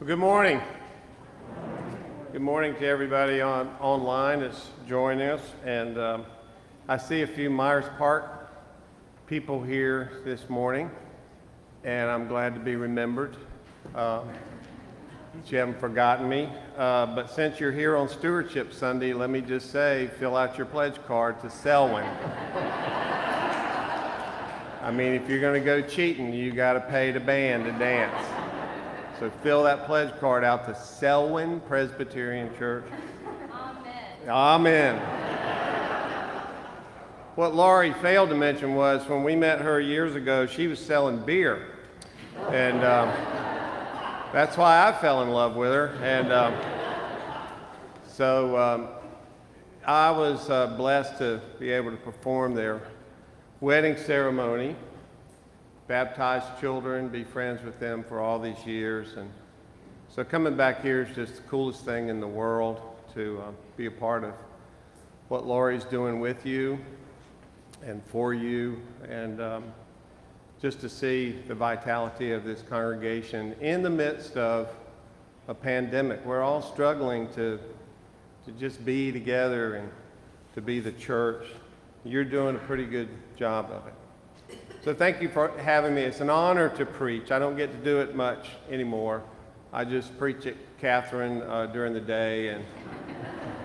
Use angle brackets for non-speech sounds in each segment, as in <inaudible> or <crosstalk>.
Well, good morning. Good morning to everybody on online that's joining us, and um, I see a few Myers Park people here this morning, and I'm glad to be remembered. Uh, you haven't forgotten me. Uh, but since you're here on Stewardship Sunday, let me just say, fill out your pledge card to Selwyn. I mean, if you're going to go cheating, you got to pay the band to dance. So fill that pledge card out to Selwyn Presbyterian Church. Amen. Amen. What Laurie failed to mention was when we met her years ago, she was selling beer. And um, that's why I fell in love with her. And um, so um, I was uh, blessed to be able to perform their wedding ceremony baptized children, be friends with them for all these years. And so coming back here is just the coolest thing in the world to uh, be a part of what Laurie's doing with you and for you, and um, just to see the vitality of this congregation in the midst of a pandemic. We're all struggling to, to just be together and to be the church. You're doing a pretty good job of it. So thank you for having me. It's an honor to preach. I don't get to do it much anymore. I just preach at Catherine uh, during the day, and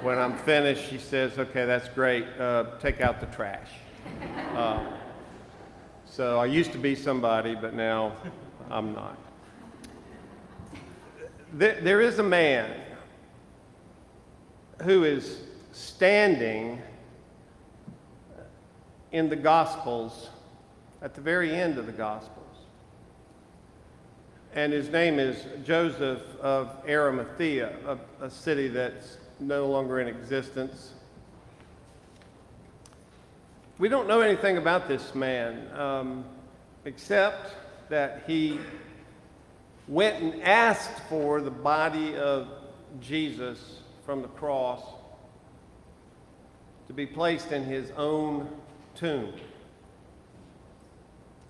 when I'm finished, she says, "Okay, that's great. Uh, take out the trash." Uh, so I used to be somebody, but now I'm not. There, there is a man who is standing in the Gospels at the very end of the Gospels. And his name is Joseph of Arimathea, a, a city that's no longer in existence. We don't know anything about this man, um, except that he went and asked for the body of Jesus from the cross to be placed in his own tomb.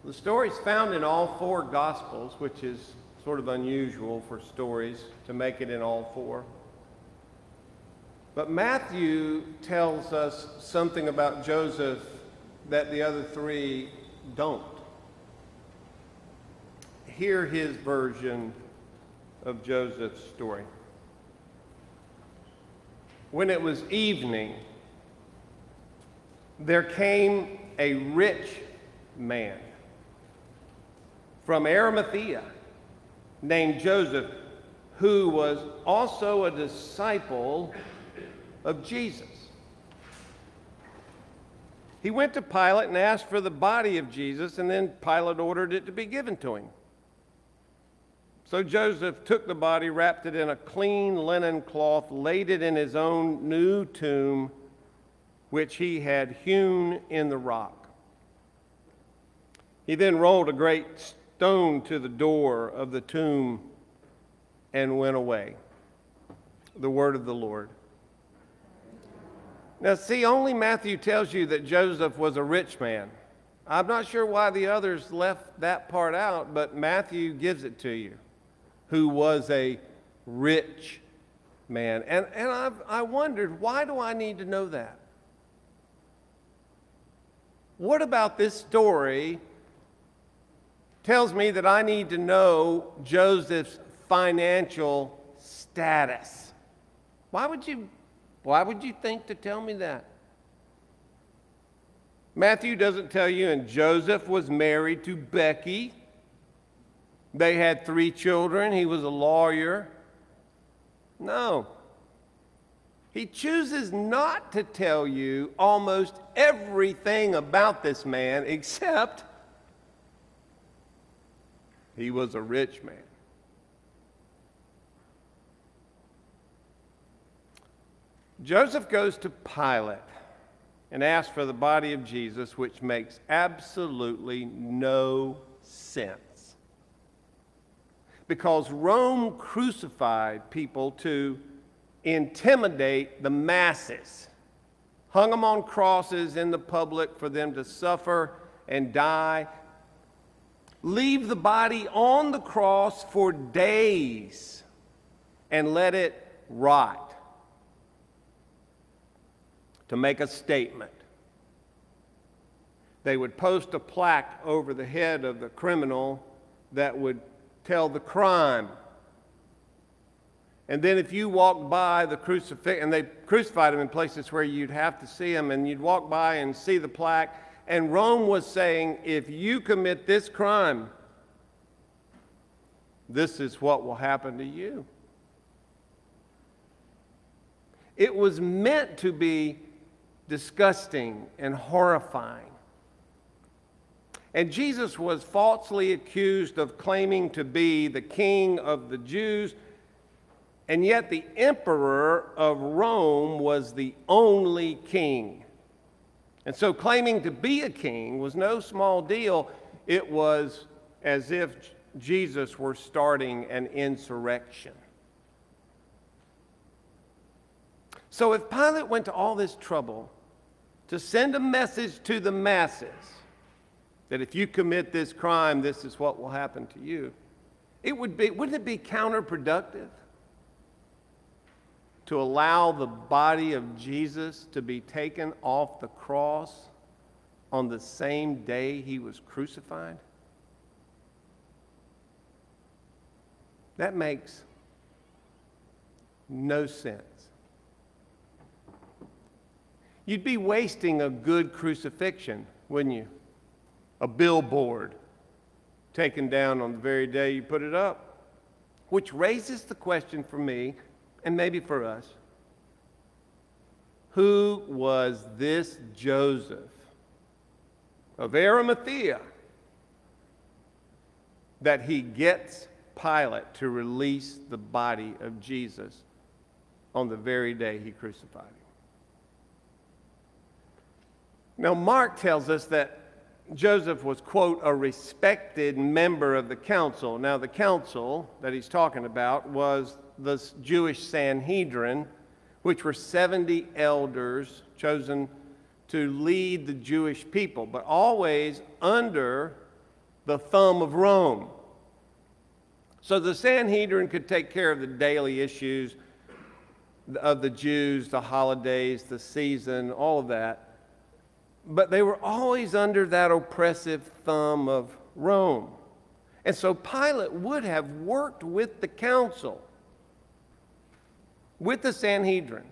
The story is found in all four Gospels, which is sort of unusual for stories to make it in all four. But Matthew tells us something about Joseph that the other three don't. Hear his version of Joseph's story. When it was evening, there came a rich man from Arimathea named Joseph, who was also a disciple of Jesus. He went to Pilate and asked for the body of Jesus, and then Pilate ordered it to be given to him. So Joseph took the body, wrapped it in a clean linen cloth, laid it in his own new tomb, which he had hewn in the rock. He then rolled a great stone to the door of the tomb and went away. The word of the Lord. Now, see, only Matthew tells you that Joseph was a rich man. I'm not sure why the others left that part out, but Matthew gives it to you, who was a rich man. And, and I've, I wondered, why do I need to know that? What about this story tells me that I need to know Joseph's financial status. Why would you, why would you think to tell me that? Matthew doesn't tell you, and Joseph was married to Becky. They had three children. He was a lawyer. No. He chooses not to tell you almost everything about this man except he was a rich man. Joseph goes to Pilate and asks for the body of Jesus, which makes absolutely no sense. Because Rome crucified people to intimidate the masses, hung them on crosses in the public for them to suffer and die leave the body on the cross for days and let it rot to make a statement. They would post a plaque over the head of the criminal that would tell the crime. And then if you walked by the crucifix, and they crucified him in places where you'd have to see him, and you'd walk by and see the plaque, and Rome was saying, if you commit this crime, this is what will happen to you. It was meant to be disgusting and horrifying. And Jesus was falsely accused of claiming to be the king of the Jews, and yet the emperor of Rome was the only king. And so claiming to be a king was no small deal. It was as if Jesus were starting an insurrection. So if Pilate went to all this trouble to send a message to the masses that if you commit this crime, this is what will happen to you, it would be, wouldn't it be counterproductive to allow the body of Jesus to be taken off the cross on the same day he was crucified? That makes no sense. You'd be wasting a good crucifixion, wouldn't you? A billboard taken down on the very day you put it up. Which raises the question for me, and maybe for us who was this Joseph of Arimathea that he gets Pilate to release the body of Jesus on the very day he crucified him. Now, Mark tells us that Joseph was, quote, a respected member of the council. Now, the council that he's talking about was the Jewish Sanhedrin, which were 70 elders chosen to lead the Jewish people, but always under the thumb of Rome. So the Sanhedrin could take care of the daily issues of the Jews, the holidays, the season, all of that. But they were always under that oppressive thumb of Rome. And so Pilate would have worked with the council, with the Sanhedrin,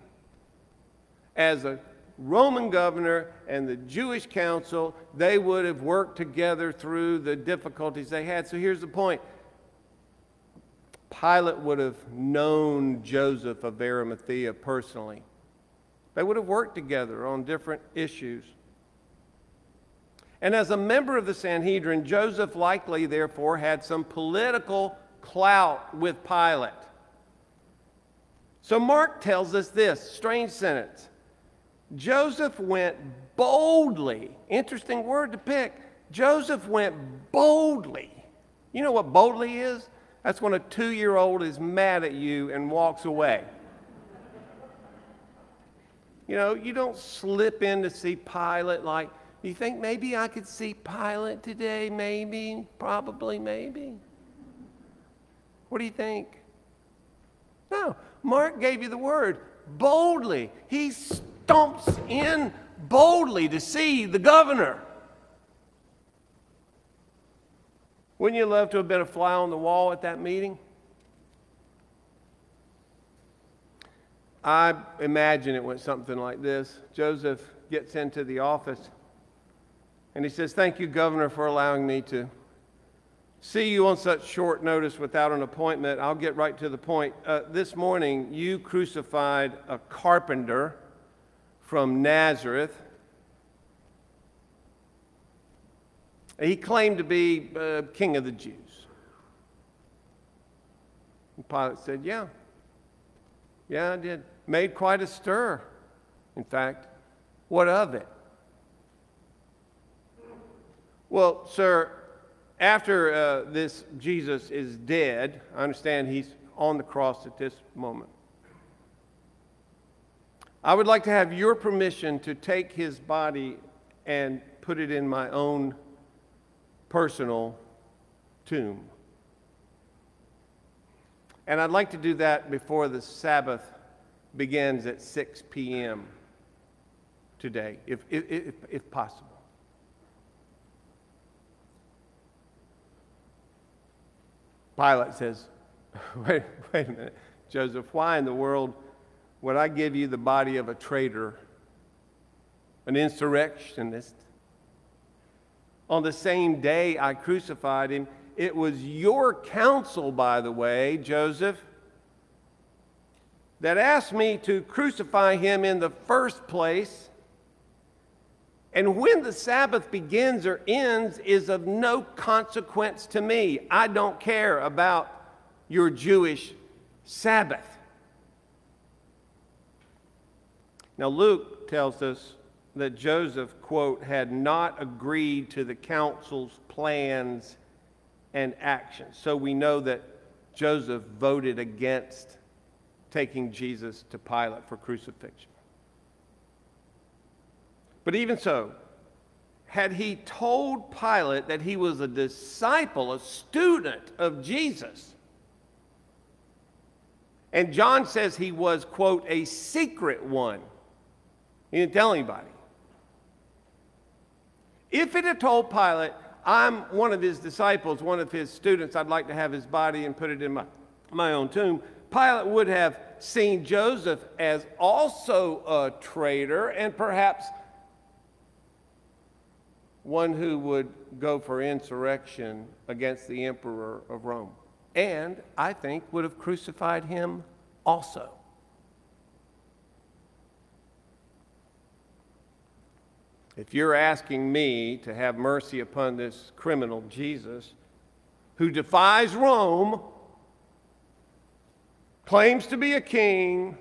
as a Roman governor and the Jewish council, they would have worked together through the difficulties they had. So here's the point Pilate would have known Joseph of Arimathea personally. They would have worked together on different issues. And as a member of the Sanhedrin, Joseph likely, therefore, had some political clout with Pilate. So Mark tells us this strange sentence Joseph went boldly, interesting word to pick. Joseph went boldly. You know what boldly is? That's when a two year old is mad at you and walks away. You know, you don't slip in to see Pilate like, you think maybe I could see Pilate today? Maybe, probably, maybe. What do you think? No, Mark gave you the word boldly. He stomps in boldly to see the governor. Wouldn't you love to have been a fly on the wall at that meeting? I imagine it went something like this. Joseph gets into the office and he says, Thank you, Governor, for allowing me to see you on such short notice without an appointment. I'll get right to the point. Uh, this morning, you crucified a carpenter from Nazareth He claimed to be uh, king of the Jews. And Pilate said, Yeah. Yeah, I did. Made quite a stir. In fact, what of it? Well, sir, after uh, this Jesus is dead, I understand he's on the cross at this moment. I would like to have your permission to take his body and put it in my own personal tomb. And I'd like to do that before the Sabbath begins at 6 p.m. today, if, if, if, if possible. Pilate says, <laughs> wait, wait a minute, Joseph, why in the world would I give you the body of a traitor, an insurrectionist? On the same day I crucified him, it was your council, by the way, Joseph, that asked me to crucify him in the first place. And when the Sabbath begins or ends is of no consequence to me. I don't care about your Jewish Sabbath. Now, Luke tells us that Joseph, quote, had not agreed to the council's plans and actions. So we know that Joseph voted against taking Jesus to Pilate for crucifixion. But even so, had he told Pilate that he was a disciple, a student of Jesus, and John says he was, quote, a secret one, he didn't tell anybody. If it had told Pilate, I'm one of his disciples, one of his students, I'd like to have his body and put it in my, my own tomb, Pilate would have seen Joseph as also a traitor and perhaps one who would go for insurrection against the emperor of Rome. And I think would have crucified him also. If you're asking me to have mercy upon this criminal, Jesus, who defies Rome, claims to be a king,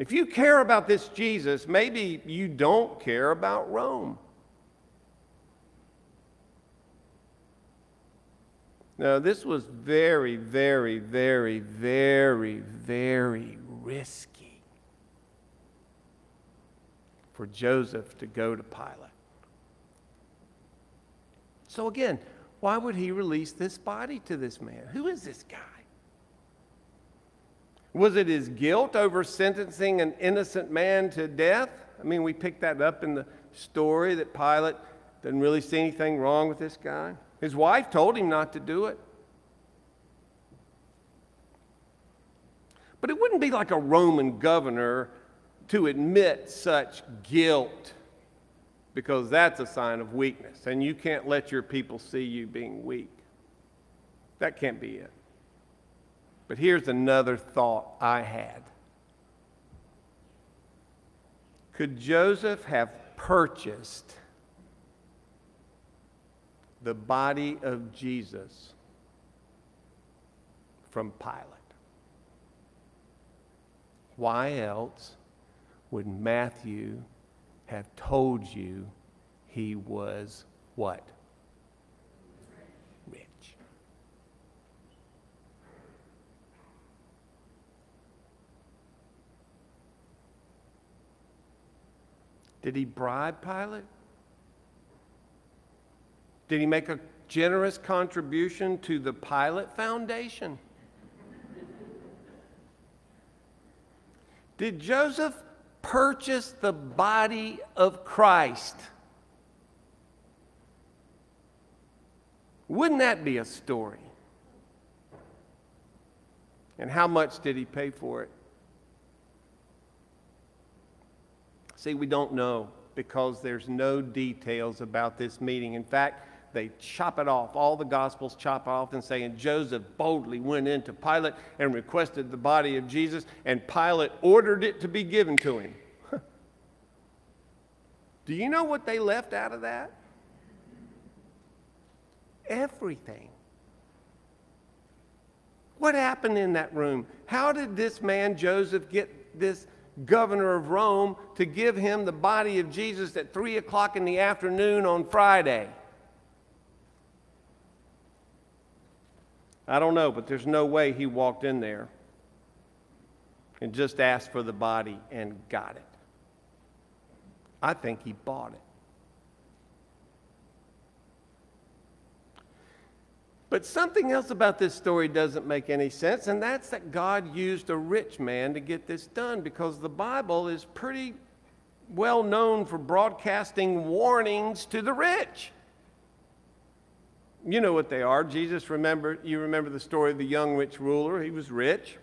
if you care about this Jesus, maybe you don't care about Rome. Now, this was very, very, very, very, very risky for Joseph to go to Pilate. So, again, why would he release this body to this man? Who is this guy? Was it his guilt over sentencing an innocent man to death? I mean, we picked that up in the story that Pilate didn't really see anything wrong with this guy. His wife told him not to do it. But it wouldn't be like a Roman governor to admit such guilt because that's a sign of weakness, and you can't let your people see you being weak. That can't be it. But here's another thought I had. Could Joseph have purchased the body of Jesus from Pilate? Why else would Matthew have told you he was what? Did he bribe Pilate? Did he make a generous contribution to the Pilate Foundation? Did Joseph purchase the body of Christ? Wouldn't that be a story? And how much did he pay for it? See, we don't know because there's no details about this meeting. In fact, they chop it off. All the Gospels chop off and say, and Joseph boldly went into Pilate and requested the body of Jesus, and Pilate ordered it to be given to him. <laughs> Do you know what they left out of that? Everything. What happened in that room? How did this man, Joseph, get this governor of Rome to give him the body of Jesus at 3 o'clock in the afternoon on Friday? I don't know, but there's no way he walked in there and just asked for the body and got it. I think he bought it. But something else about this story doesn't make any sense, and that's that God used a rich man to get this done because the Bible is pretty well known for broadcasting warnings to the rich. You know what they are. Jesus remember you remember the story of the young rich ruler. He was rich.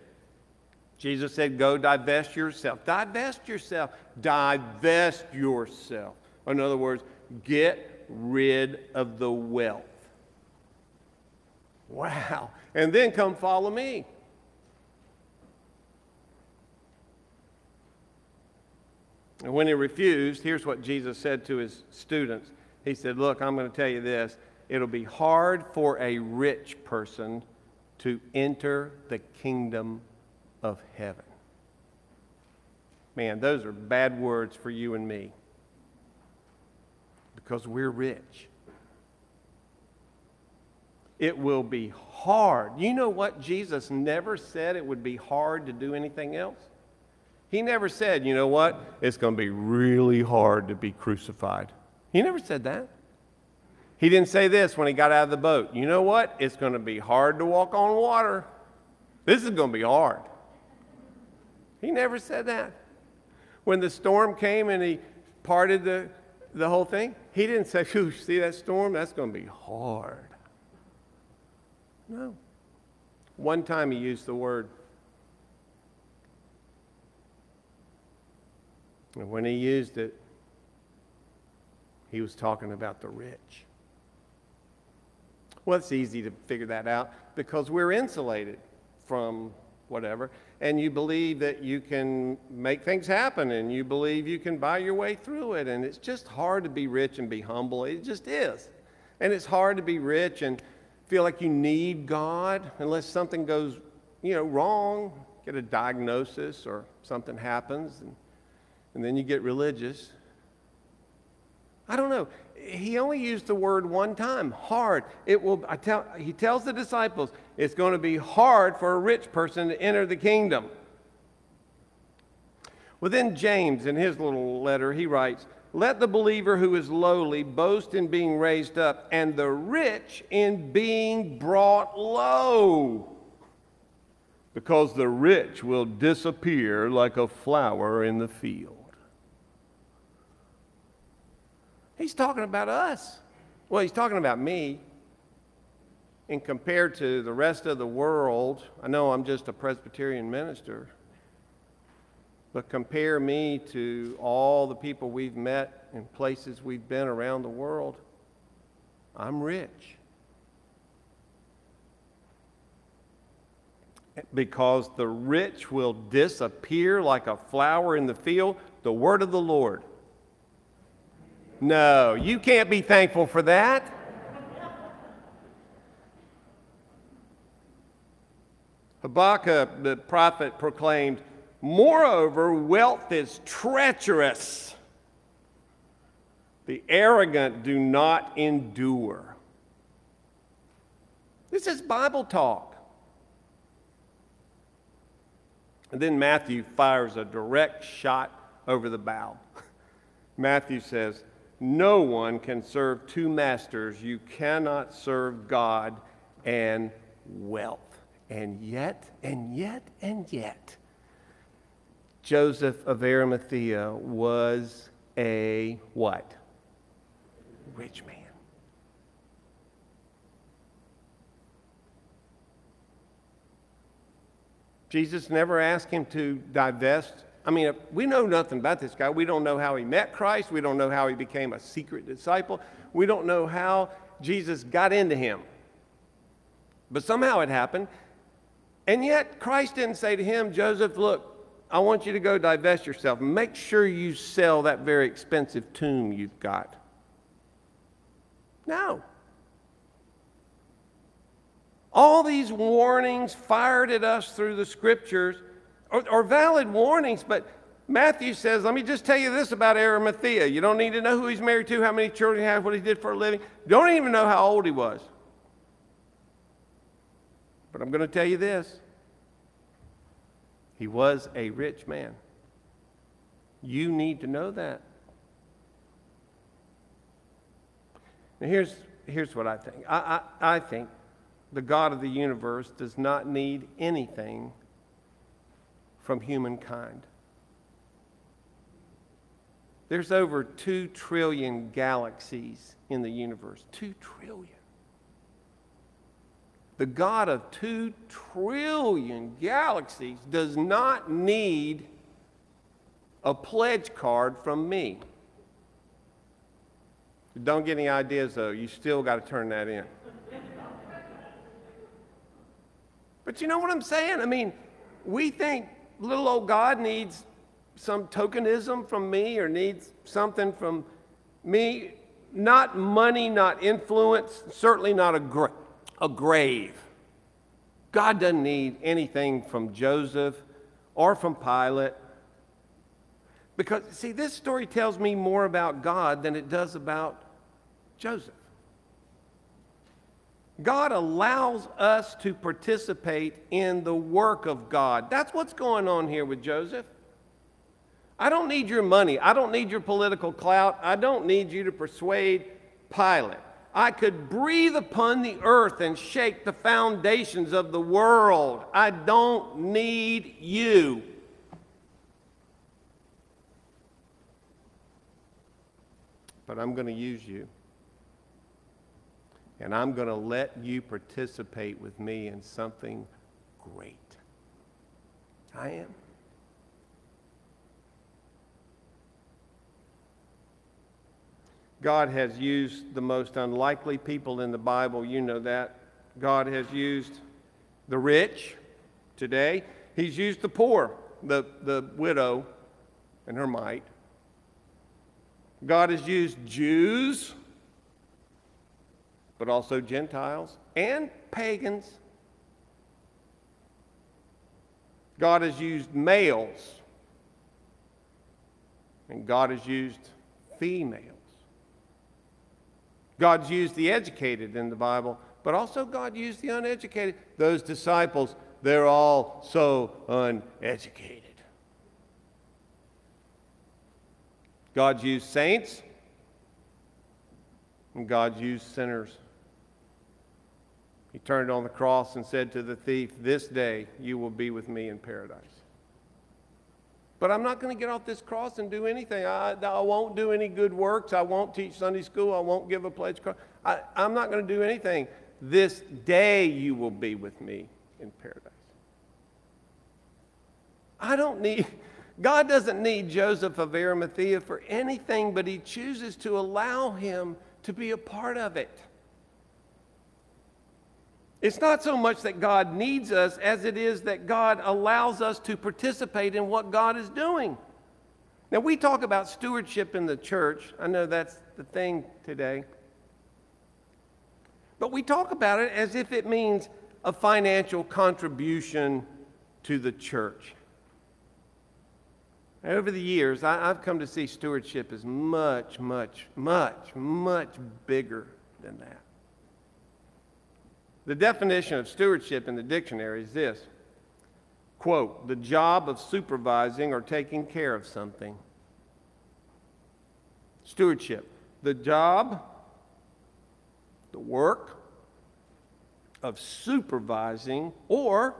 Jesus said, Go divest yourself. Divest yourself. Divest yourself. In other words, get rid of the wealth. Wow. And then come follow me. And when he refused, here's what Jesus said to his students He said, Look, I'm going to tell you this. It'll be hard for a rich person to enter the kingdom of heaven. Man, those are bad words for you and me because we're rich it will be hard. You know what? Jesus never said it would be hard to do anything else. He never said, you know what? It's going to be really hard to be crucified. He never said that. He didn't say this when he got out of the boat. You know what? It's going to be hard to walk on water. This is going to be hard. He never said that. When the storm came and he parted the, the whole thing, he didn't say, see that storm? That's going to be hard. No. One time he used the word. And when he used it, he was talking about the rich. Well, it's easy to figure that out because we're insulated from whatever, and you believe that you can make things happen and you believe you can buy your way through it. And it's just hard to be rich and be humble. It just is. And it's hard to be rich and feel like you need God unless something goes, you know, wrong, get a diagnosis or something happens, and, and then you get religious. I don't know. He only used the word one time, hard. It will, I tell, he tells the disciples, it's going to be hard for a rich person to enter the kingdom. Well, then James, in his little letter, he writes, let the believer who is lowly boast in being raised up, and the rich in being brought low. Because the rich will disappear like a flower in the field. He's talking about us. Well, he's talking about me. And compared to the rest of the world, I know I'm just a Presbyterian minister. But compare me to all the people we've met and places we've been around the world. I'm rich. Because the rich will disappear like a flower in the field, the word of the Lord. No, you can't be thankful for that. Habakkuk, the prophet, proclaimed, Moreover, wealth is treacherous. The arrogant do not endure. This is Bible talk. And then Matthew fires a direct shot over the bow. <laughs> Matthew says, No one can serve two masters. You cannot serve God and wealth. And yet, and yet, and yet, Joseph of Arimathea was a what? Rich man. Jesus never asked him to divest. I mean, we know nothing about this guy. We don't know how he met Christ. We don't know how he became a secret disciple. We don't know how Jesus got into him. But somehow it happened. And yet, Christ didn't say to him, Joseph, look, I want you to go divest yourself. Make sure you sell that very expensive tomb you've got. No. All these warnings fired at us through the scriptures are, are valid warnings, but Matthew says, let me just tell you this about Arimathea. You don't need to know who he's married to, how many children he has, what he did for a living. You don't even know how old he was. But I'm going to tell you this he was a rich man. You need to know that. Now, here's, here's what I think I, I, I think the God of the universe, does not need anything from humankind. There's over 2 trillion galaxies in the universe. 2 trillion. The God of 2 trillion galaxies does not need a pledge card from me. Don't get any ideas though, you still got to turn that in. but you know what I'm saying? I mean, we think little old God needs some tokenism from me or needs something from me. Not money, not influence, certainly not a, a grave. God doesn't need anything from Joseph or from Pilate. Because, see, this story tells me more about God than it does about Joseph. God allows us to participate in the work of God. That's what's going on here with Joseph. I don't need your money. I don't need your political clout. I don't need you to persuade Pilate. I could breathe upon the earth and shake the foundations of the world. I don't need you. But I'm going to use you. And I'm going to let you participate with me in something great. I am. God has used the most unlikely people in the Bible. You know that. God has used the rich today, He's used the poor, the, the widow and her mite. God has used Jews, but also Gentiles and pagans. God has used males, and God has used females. God's used the educated in the Bible, but also God used the uneducated. Those disciples, they're all so uneducated. God's used saints, and God's used sinners. He turned on the cross and said to the thief, This day you will be with me in paradise. But I'm not going to get off this cross and do anything. I, I won't do any good works. I won't teach Sunday school. I won't give a pledge. I, I'm not going to do anything. This day you will be with me in paradise. I don't need, God doesn't need Joseph of Arimathea for anything, but he chooses to allow him to be a part of it. It's not so much that God needs us as it is that God allows us to participate in what God is doing. Now, we talk about stewardship in the church. I know that's the thing today. But we talk about it as if it means a financial contribution to the church. Over the years, I, have come to see stewardship as much, much, much, much bigger than that. The definition of stewardship in the dictionary is this quote, the job of supervising or taking care of something. Stewardship, the job, the work of supervising or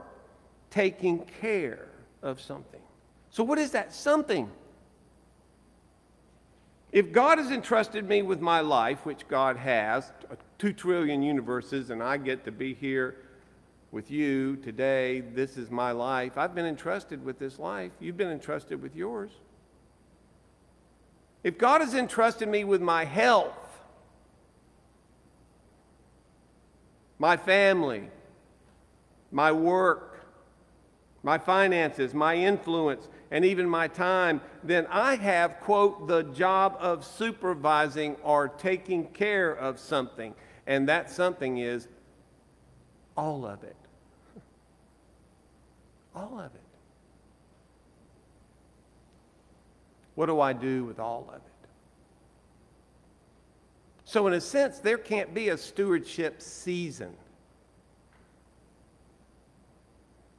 taking care of something. So, what is that something? If God has entrusted me with my life, which God has, two trillion universes, and I get to be here with you today. This is my life. I've been entrusted with this life. You've been entrusted with yours. If God has entrusted me with my health, my family, my work, my finances, my influence, and even my time, then I have, quote, the job of supervising or taking care of something. And that something is all of it. All of it. What do I do with all of it? So, in a sense, there can't be a stewardship season.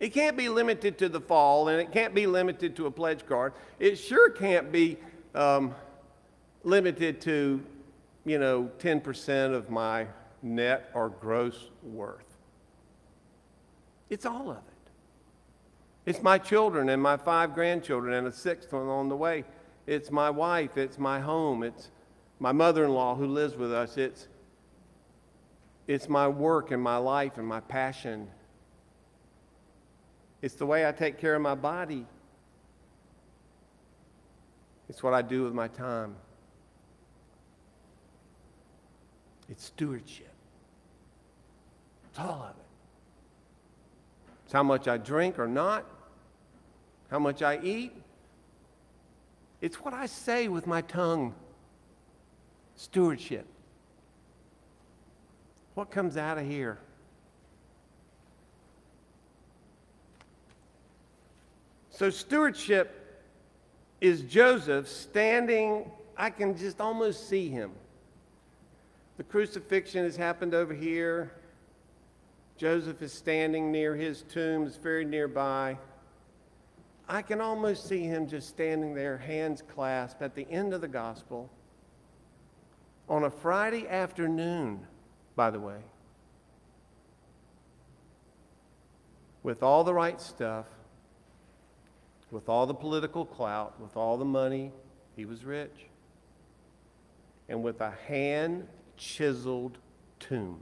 It can't be limited to the fall, and it can't be limited to a pledge card. It sure can't be um, limited to, you know, 10% of my net or gross worth. It's all of it. It's my children and my five grandchildren and a sixth one on the way. It's my wife. It's my home. It's my mother in law who lives with us. It's, it's my work and my life and my passion. It's the way I take care of my body. It's what I do with my time. It's stewardship. It's all of it. It's how much I drink or not, how much I eat. It's what I say with my tongue. Stewardship. What comes out of here? So, stewardship is Joseph standing, I can just almost see him. The crucifixion has happened over here. Joseph is standing near his tomb, it's very nearby. I can almost see him just standing there, hands clasped, at the end of the gospel on a Friday afternoon, by the way, with all the right stuff, with all the political clout, with all the money. He was rich. And with a hand chiseled tomb.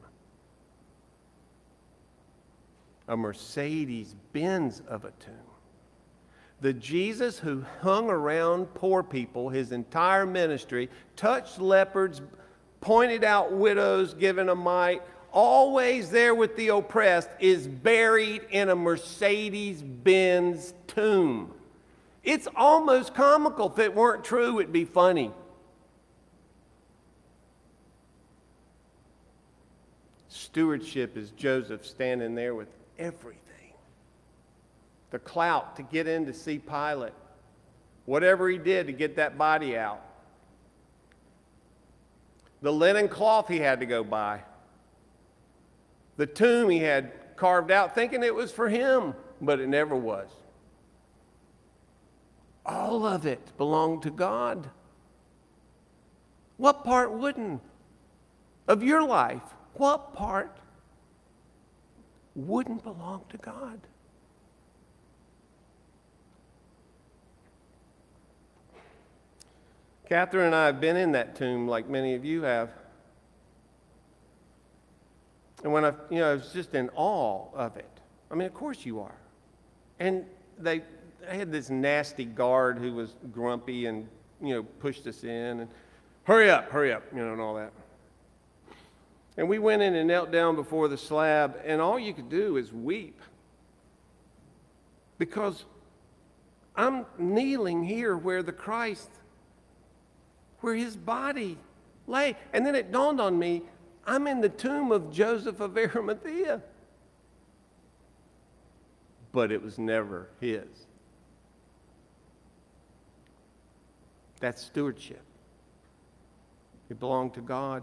A Mercedes Benz of a tomb. The Jesus who hung around poor people his entire ministry, touched lepers, pointed out widows, given a mite, always there with the oppressed, is buried in a Mercedes Benz tomb. It's almost comical. If it weren't true, it'd be funny. Stewardship is Joseph standing there with everything the clout to get in to see Pilate, whatever he did to get that body out, the linen cloth he had to go buy, the tomb he had carved out, thinking it was for him, but it never was. All of it belonged to God. What part wouldn't? Of your life, what part wouldn't belong to God? Catherine and I have been in that tomb like many of you have. And when I, you know, I was just in awe of it. I mean, of course you are. And they, I had this nasty guard who was grumpy and, you know, pushed us in and hurry up, hurry up, you know, and all that. And we went in and knelt down before the slab, and all you could do is weep. Because I'm kneeling here where the Christ, where his body lay. And then it dawned on me I'm in the tomb of Joseph of Arimathea. But it was never his. That's stewardship. It belonged to God.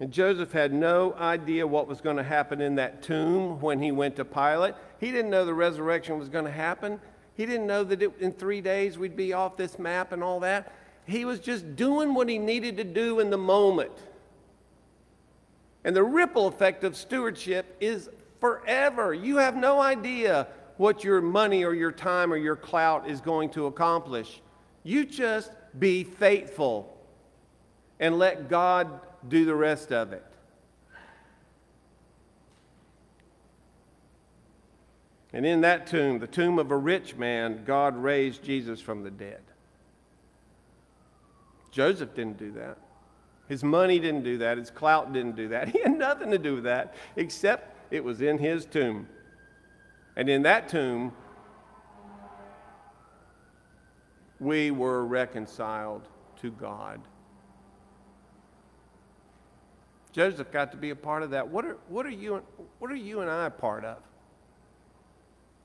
And Joseph had no idea what was going to happen in that tomb when he went to Pilate. He didn't know the resurrection was going to happen. He didn't know that it, in three days we'd be off this map and all that. He was just doing what he needed to do in the moment. And the ripple effect of stewardship is forever. You have no idea what your money or your time or your clout is going to accomplish. You just be faithful and let God do the rest of it. And in that tomb, the tomb of a rich man, God raised Jesus from the dead. Joseph didn't do that. His money didn't do that. His clout didn't do that. <laughs> He had nothing to do with that except it was in his tomb. And in that tomb, we were reconciled to God. Joseph got to be a part of that. What are, what are, you, what are you and I a part of?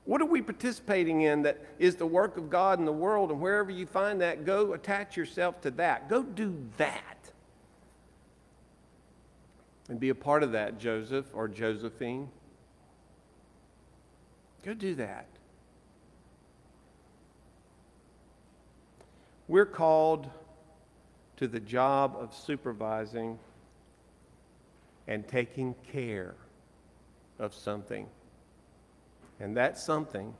What are we participating in that is the work of God in the world? And wherever you find that, go attach yourself to that. Go do that. And be a part of that, Joseph or Josephine. Go do that. We're called to the job of supervising and taking care of something. And that something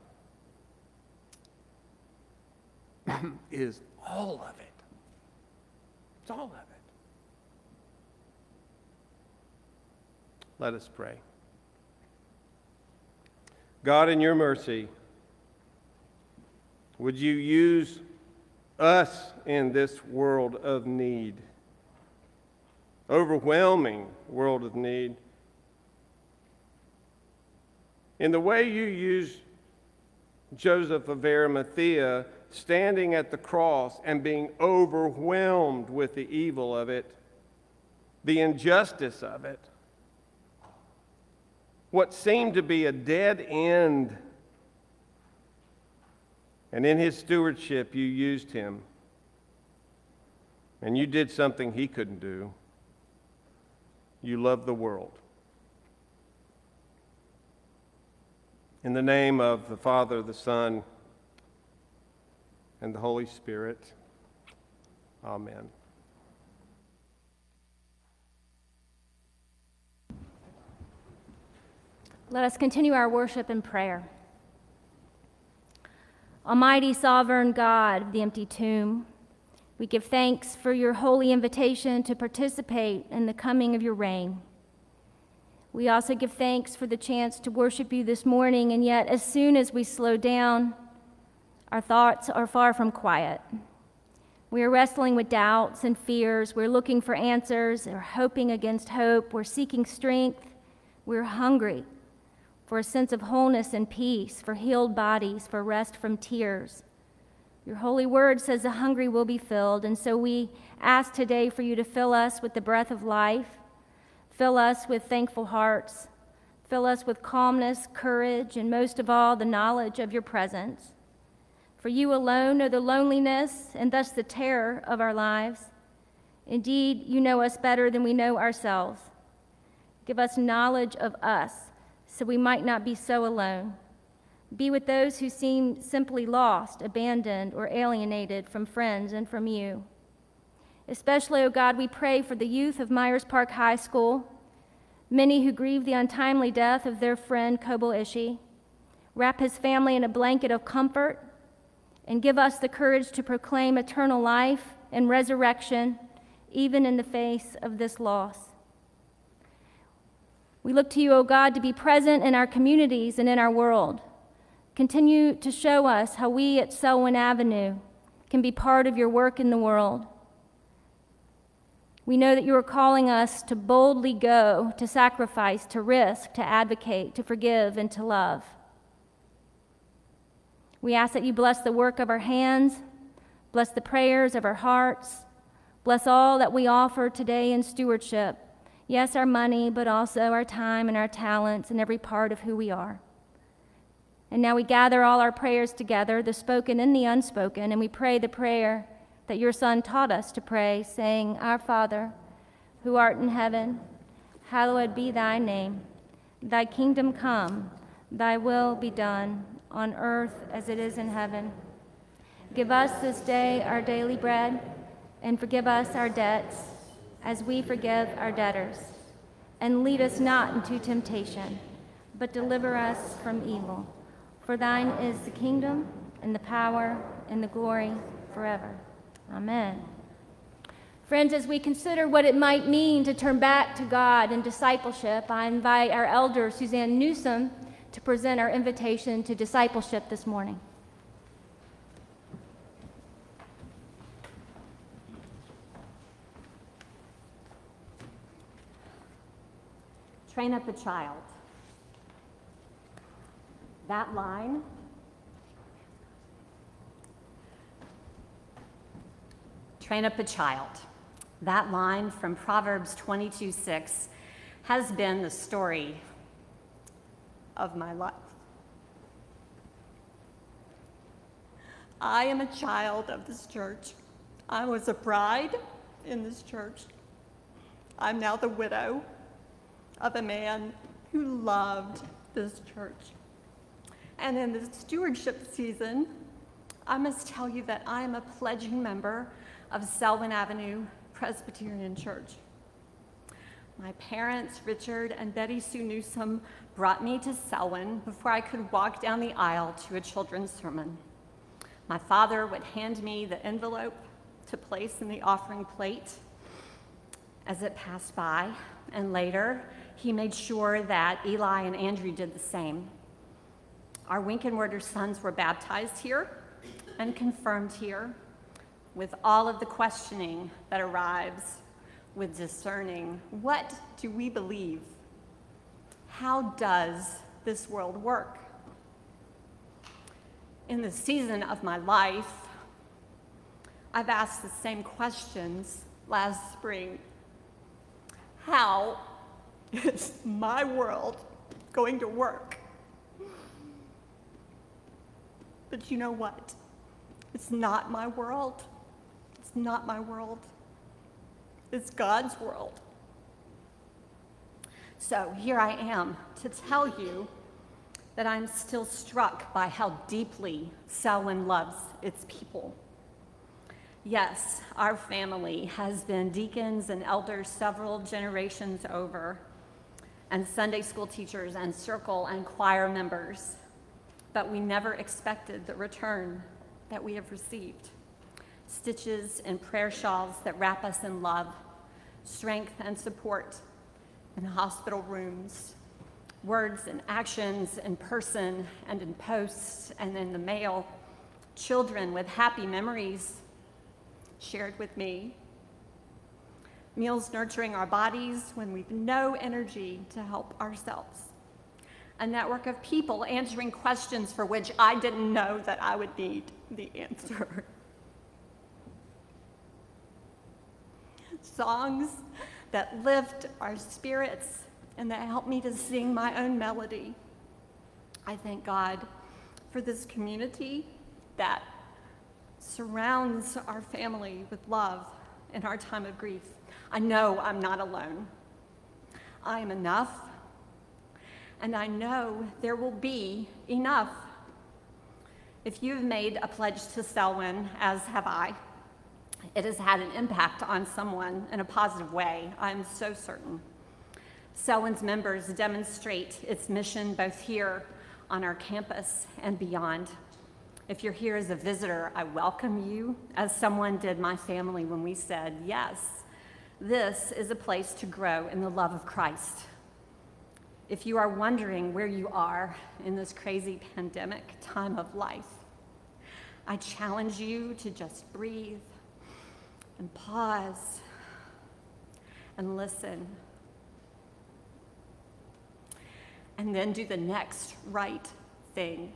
<coughs> is all of it. It's all of it. Let us pray. God, in your mercy, would you use us in this world of need, overwhelming world of need, in the way you use Joseph of Arimathea standing at the cross and being overwhelmed with the evil of it, the injustice of it, what seemed to be a dead end. And in his stewardship, you used him. And you did something he couldn't do. You loved the world. In the name of the Father, the Son, and the Holy Spirit, Amen. Let us continue our worship in prayer. Almighty sovereign God of the empty tomb, we give thanks for your holy invitation to participate in the coming of your reign. We also give thanks for the chance to worship you this morning, and yet, as soon as we slow down, our thoughts are far from quiet. We are wrestling with doubts and fears. We're looking for answers. We're hoping against hope. We're seeking strength. We're hungry for a sense of wholeness and peace, for healed bodies, for rest from tears. Your holy word says the hungry will be filled, and so we ask today for you to fill us with the breath of life, fill us with thankful hearts, fill us with calmness, courage, and most of all, the knowledge of your presence. For you alone know the loneliness and thus the terror of our lives. Indeed, you know us better than we know ourselves. Give us knowledge of us so we might not be so alone. Be with those who seem simply lost, abandoned, or alienated from friends and from you. Especially, O oh God, we pray for the youth of Myers Park High School, many who grieve the untimely death of their friend Kobel Ishi. Wrap his family in a blanket of comfort and give us the courage to proclaim eternal life and resurrection, even in the face of this loss. We look to you, O God, to be present in our communities and in our world. Continue to show us how we at Selwyn Avenue can be part of your work in the world. We know that you are calling us to boldly go, to sacrifice, to risk, to advocate, to forgive, and to love. We ask that you bless the work of our hands, bless the prayers of our hearts, bless all that we offer today in stewardship. Yes, our money, but also our time and our talents and every part of who we are. And now we gather all our prayers together, the spoken and the unspoken, and we pray the prayer that your Son taught us to pray, saying, Our Father, who art in heaven, hallowed be thy name. Thy kingdom come, thy will be done on earth as it is in heaven. Give us this day our daily bread, and forgive us our debts as we forgive our debtors. And lead us not into temptation, but deliver us from evil. For thine is the kingdom, and the power, and the glory forever. Amen. Friends, as we consider what it might mean to turn back to God in discipleship, I invite our elder, Suzanne Newsom, to present our invitation to discipleship this morning. Train up a child. That line train up a child. That line from Proverbs 22 6 has been the story of my life. I am a child of this church. I was a bride in this church. I'm now the widow of a man who loved this church. And in the stewardship season, I must tell you that I am a pledging member of Selwyn Avenue Presbyterian Church. My parents, Richard and Betty Sue Newsom, brought me to Selwyn before I could walk down the aisle to a children's sermon. My father would hand me the envelope to place in the offering plate as it passed by, and later he made sure that Eli and Andrew did the same. Our Winkenwerder sons were baptized here and confirmed here with all of the questioning that arrives with discerning what do we believe? How does this world work? In the season of my life, I've asked the same questions last spring. How is my world going to work? But you know what? It's not my world. It's not my world. It's God's world. So here I am to tell you that I'm still struck by how deeply Selwyn loves its people. Yes, our family has been deacons and elders several generations over, and Sunday school teachers and circle and choir members, but we never expected the return that we have received. Stitches and prayer shawls that wrap us in love, strength and support in hospital rooms, words and actions in person and in posts and in the mail, children with happy memories shared with me, meals nurturing our bodies when we've no energy to help ourselves, a network of people answering questions for which I didn't know that I would need the answer. <laughs> songs that lift our spirits and that help me to sing my own melody. I thank God for this community that surrounds our family with love in our time of grief. I know I'm not alone. I am enough, and I know there will be enough. If you've made a pledge to Selwyn, as have I, it has had an impact on someone in a positive way, I'm so certain. Selwyn's members demonstrate its mission both here on our campus and beyond. If you're here as a visitor, I welcome you, as someone did my family when we said, yes, this is a place to grow in the love of Christ. If you are wondering where you are in this crazy pandemic time of life, I challenge you to just breathe and pause and listen. And then do the next right thing.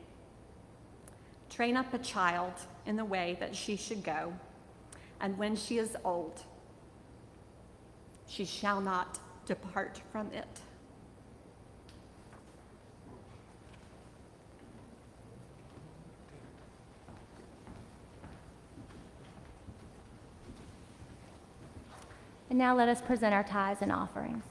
Train up a child in the way that she should go, and when she is old, she shall not depart from it. And now let us present our tithes and offerings.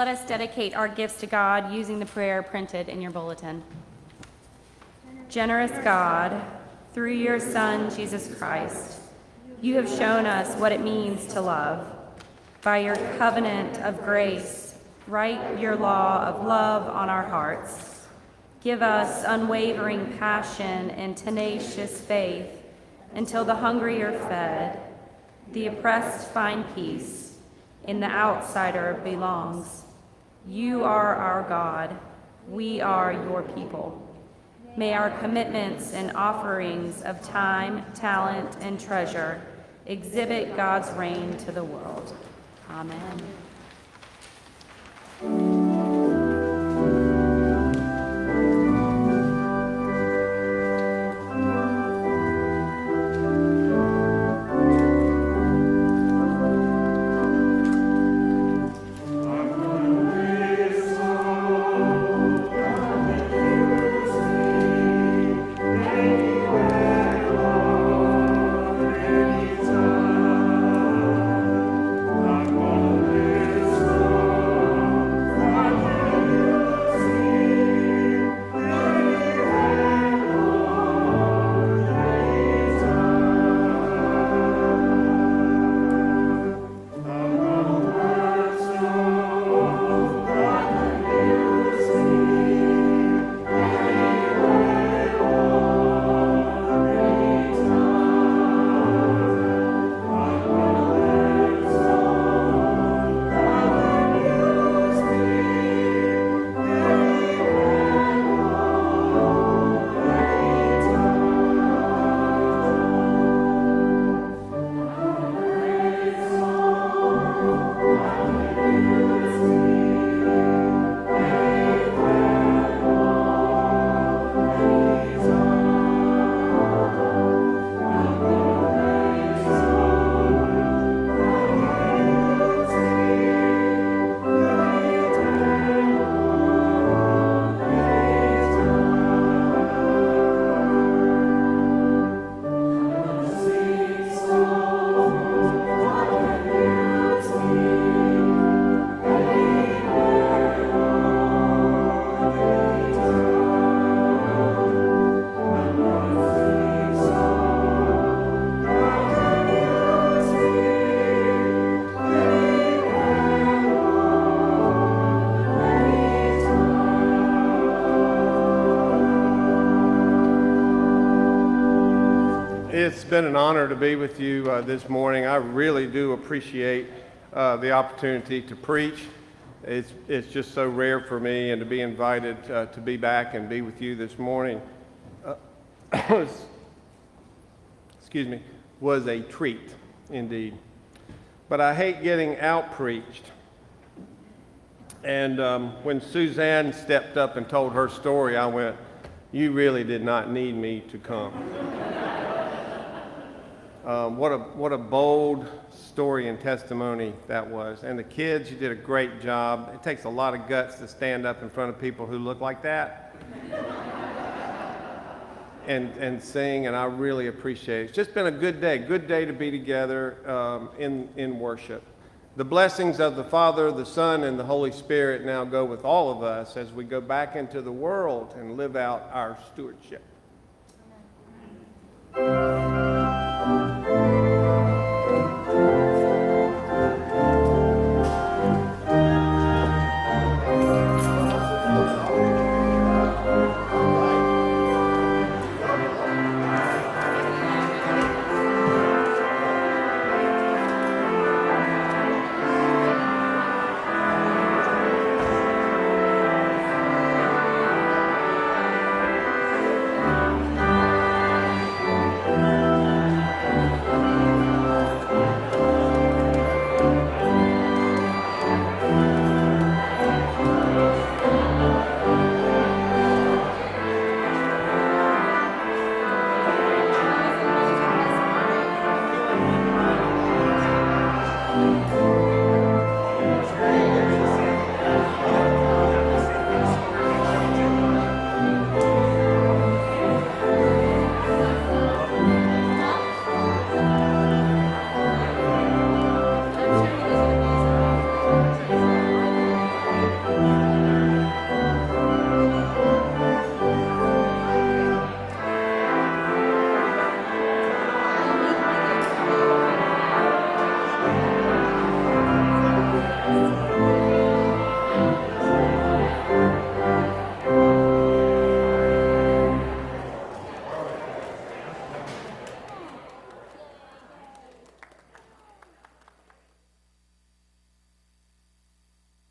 Let us dedicate our gifts to God using the prayer printed in your bulletin. Generous God, through your Son, Jesus Christ, you have shown us what it means to love. By your covenant of grace, write your law of love on our hearts. Give us unwavering passion and tenacious faith until the hungry are fed, the oppressed find peace, and the outsider belongs. You are our God. We are your people. May our commitments and offerings of time, talent, and treasure exhibit God's reign to the world. Amen. Been an honor to be with you uh, this morning. I really do appreciate uh, the opportunity to preach. It's, it's just so rare for me, and to be invited uh, to be back and be with you this morning, uh, <coughs> excuse me, was a treat indeed. But I hate getting out preached. And um, when Suzanne stepped up and told her story, I went, You really did not need me to come. Um, what, a, what a bold story and testimony that was. And the kids, you did a great job. It takes a lot of guts to stand up in front of people who look like that <laughs> and, and sing, and I really appreciate it. It's just been a good day, good day to be together um, in, in worship. The blessings of the Father, the Son, and the Holy Spirit now go with all of us as we go back into the world and live out our stewardship.